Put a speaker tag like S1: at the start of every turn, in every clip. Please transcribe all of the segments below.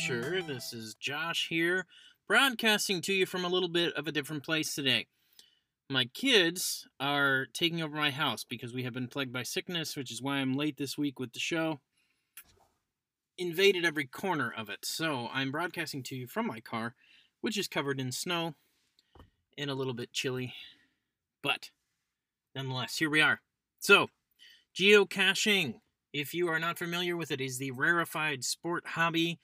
S1: Scripture. This is Josh here, broadcasting to you from a little bit of a different place today. My kids are taking over my house because we have been plagued by sickness, which is why I'm late this week with the show. Invaded every corner of it, so I'm broadcasting to you from my car, which is covered in snow and a little bit chilly. But nonetheless, here we are. So, geocaching if you are not familiar with it, is the rarefied sport hobby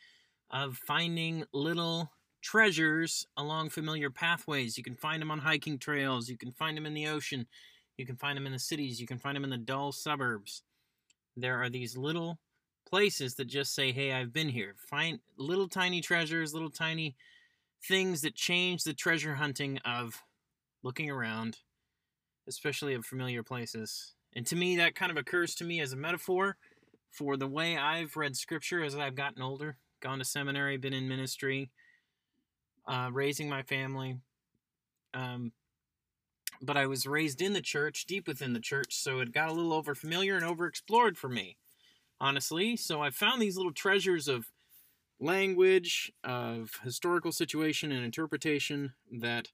S1: of finding little treasures along familiar pathways. You can find them on hiking trails, you can find them in the ocean, you can find them in the cities, you can find them in the dull suburbs. There are these little places that just say, "Hey, I've been here." Find little tiny treasures, little tiny things that change the treasure hunting of looking around, especially of familiar places. And to me, that kind of occurs to me as a metaphor for the way I've read scripture as I've gotten older, gone to seminary, been in ministry, uh, raising my family. Um, but I was raised in the church, deep within the church, so it got a little over familiar and over explored for me, honestly. So I found these little treasures of language, of historical situation and interpretation that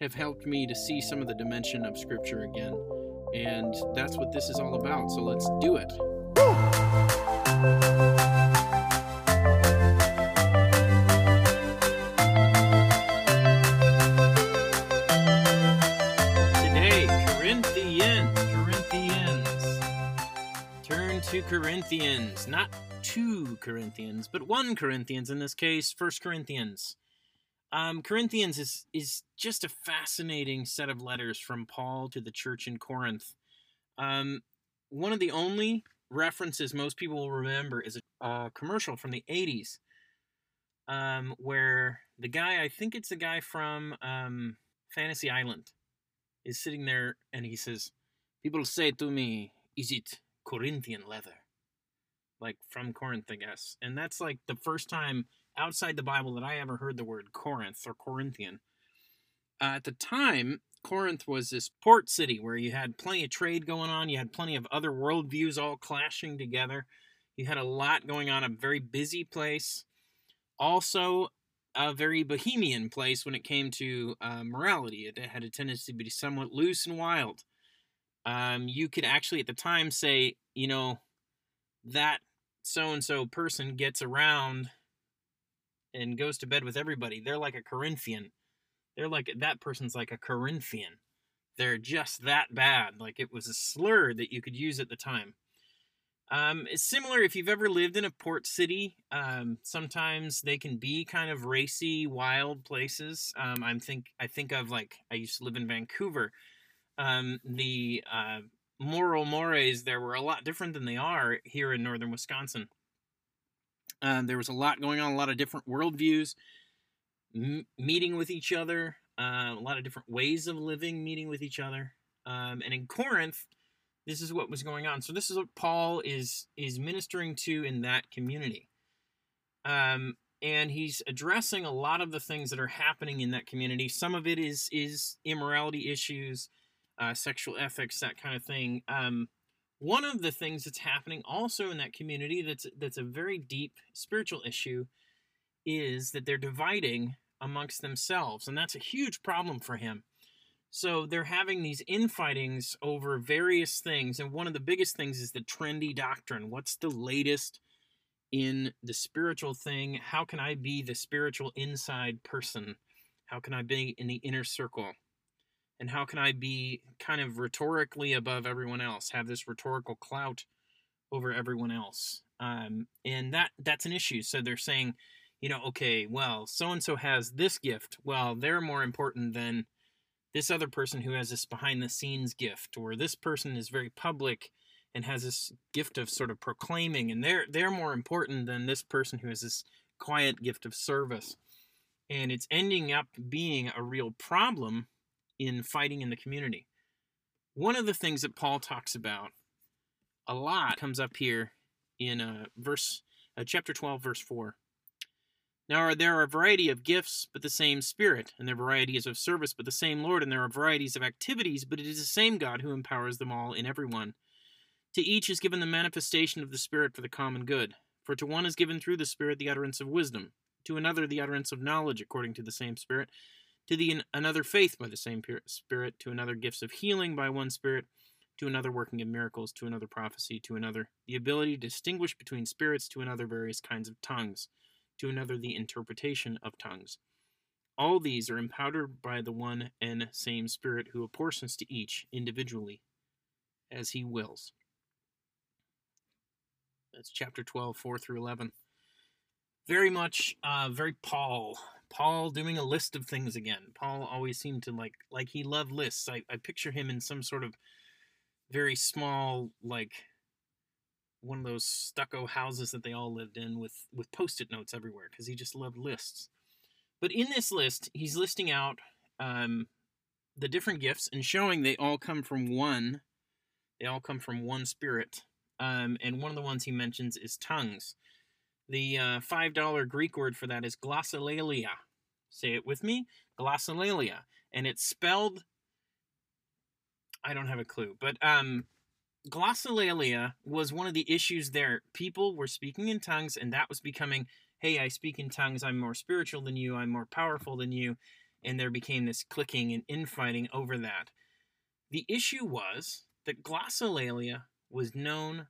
S1: have helped me to see some of the dimension of Scripture again. And that's what this is all about. So let's do it. Today, Corinthians. Not two Corinthians, but one Corinthians in this case, First Corinthians. Um, Corinthians is is just a fascinating set of letters from Paul to the church in Corinth. Um, one of the only references most people will remember is a, a commercial from the '80s, um, where the guy, I think it's the guy from um, Fantasy Island, is sitting there and he says, "People say to me, is it Corinthian leather?" Like from Corinth, I guess, and that's like the first time outside the Bible that I ever heard the word Corinth or Corinthian. Uh, at the time, Corinth was this port city where you had plenty of trade going on, you had plenty of other worldviews all clashing together. You had a lot going on, a very busy place. Also, a very bohemian place when it came to uh, morality. It had a tendency to be somewhat loose and wild. Um, you could actually, at the time, say, you know, that so and so person gets around and goes to bed with everybody. They're like a Corinthian. They're like that person's like a Corinthian. They're just that bad. Like it was a slur that you could use at the time. Um, it's similar if you've ever lived in a port city. Um, sometimes they can be kind of racy, wild places. Um, I'm think I think of like I used to live in Vancouver. Um, the uh, moral mores there were a lot different than they are here in northern Wisconsin. Um, there was a lot going on, a lot of different worldviews m- meeting with each other, uh, a lot of different ways of living meeting with each other. Um, and in Corinth, this is what was going on. So this is what Paul is is ministering to in that community. Um, and he's addressing a lot of the things that are happening in that community. Some of it is is immorality issues, uh, sexual ethics, that kind of thing. Um, one of the things that's happening also in that community that's that's a very deep spiritual issue is that they're dividing amongst themselves and that's a huge problem for him. So they're having these infightings over various things and one of the biggest things is the trendy doctrine. What's the latest in the spiritual thing? How can i be the spiritual inside person? How can i be in the inner circle and how can I be kind of rhetorically above everyone else, have this rhetorical clout over everyone else? Um, and that that's an issue. So they're saying, you know, okay, well, so and so has this gift. Well, they're more important than this other person who has this behind the scenes gift, or this person is very public and has this gift of sort of proclaiming, and they're they're more important than this person who has this quiet gift of service. And it's ending up being a real problem in fighting in the community. One of the things that Paul talks about a lot comes up here in uh, verse uh, chapter 12 verse 4. Now there are a variety of gifts, but the same Spirit, and there are varieties of service, but the same Lord, and there are varieties of activities, but it is the same God who empowers them all in everyone. To each is given the manifestation of the Spirit for the common good. For to one is given through the Spirit the utterance of wisdom, to another the utterance of knowledge according to the same Spirit, to the another faith by the same Spirit, to another gifts of healing by one Spirit, to another working of miracles, to another prophecy, to another the ability to distinguish between spirits, to another various kinds of tongues, to another the interpretation of tongues. All these are empowered by the one and same Spirit who apportions to each individually as he wills. That's chapter 12, 4 through 11. Very much, uh, very Paul. Paul doing a list of things again. Paul always seemed to like, like he loved lists. I, I picture him in some sort of very small, like one of those stucco houses that they all lived in with with post-it notes everywhere because he just loved lists. But in this list, he's listing out um, the different gifts and showing they all come from one. They all come from one spirit. Um, and one of the ones he mentions is tongues. The uh, five dollar Greek word for that is glossolalia. Say it with me, glossolalia, and it's spelled. I don't have a clue, but um, glossolalia was one of the issues there. People were speaking in tongues, and that was becoming, hey, I speak in tongues, I'm more spiritual than you, I'm more powerful than you. And there became this clicking and infighting over that. The issue was that glossolalia was known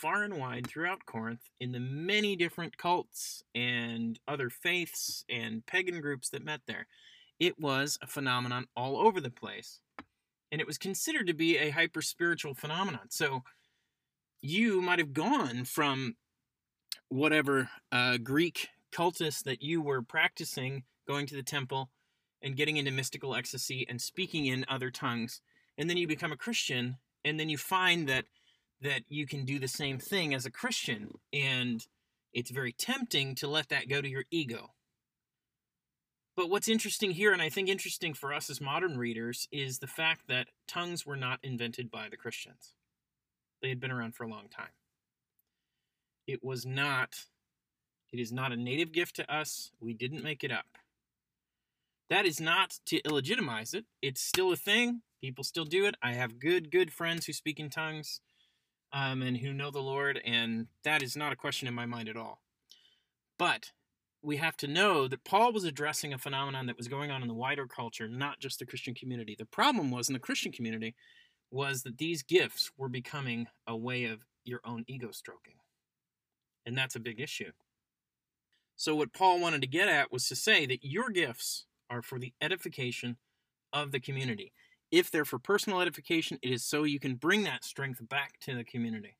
S1: far and wide throughout Corinth in the many different cults and other faiths and pagan groups that met there. It was a phenomenon all over the place and it was considered to be a hyper spiritual phenomenon. So you might have gone from whatever uh, Greek cultist that you were practicing, going to the temple and getting into mystical ecstasy and speaking in other tongues, and then you become a Christian, and then you find that that you can do the same thing as a Christian, and it's very tempting to let that go to your ego. But what's interesting here, and I think interesting for us as modern readers, is the fact that tongues were not invented by the Christians. They had been around for a long time. It was not, it is not a native gift to us. We didn't make it up. That is not to illegitimize it. It's still a thing. People still do it. I have good, good friends who speak in tongues um, and who know the Lord, and that is not a question in my mind at all. But we have to know that Paul was addressing a phenomenon that was going on in the wider culture, not just the Christian community. The problem was in the Christian community was that these gifts were becoming a way of your own ego stroking. And that's a big issue. So, what Paul wanted to get at was to say that your gifts are for the edification of the community. If they're for personal edification, it is so you can bring that strength back to the community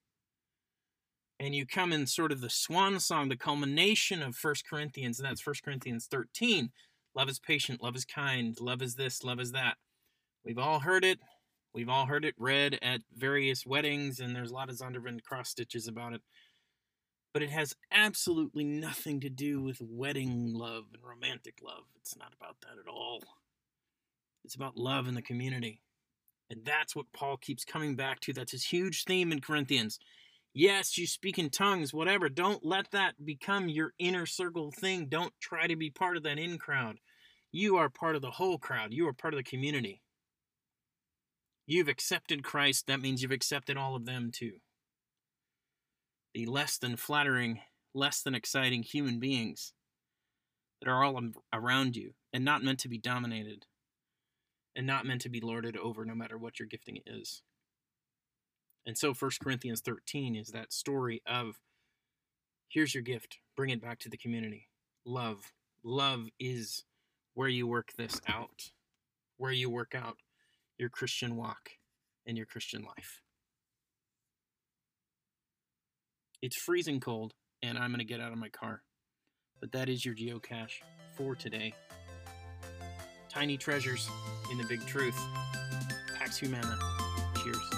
S1: and you come in sort of the swan song, the culmination of First Corinthians, and that's First Corinthians 13. Love is patient, love is kind, love is this, love is that. We've all heard it. We've all heard it read at various weddings, and there's a lot of Zondervan cross stitches about it. But it has absolutely nothing to do with wedding love and romantic love. It's not about that at all. It's about love in the community. And that's what Paul keeps coming back to. That's his huge theme in Corinthians. Yes, you speak in tongues, whatever. Don't let that become your inner circle thing. Don't try to be part of that in crowd. You are part of the whole crowd. You are part of the community. You've accepted Christ. That means you've accepted all of them too. The less than flattering, less than exciting human beings that are all around you and not meant to be dominated and not meant to be lorded over no matter what your gifting is. And so 1 Corinthians 13 is that story of here's your gift, bring it back to the community. Love. Love is where you work this out, where you work out your Christian walk and your Christian life. It's freezing cold, and I'm going to get out of my car. But that is your geocache for today. Tiny treasures in the big truth. Pax Humana. Cheers.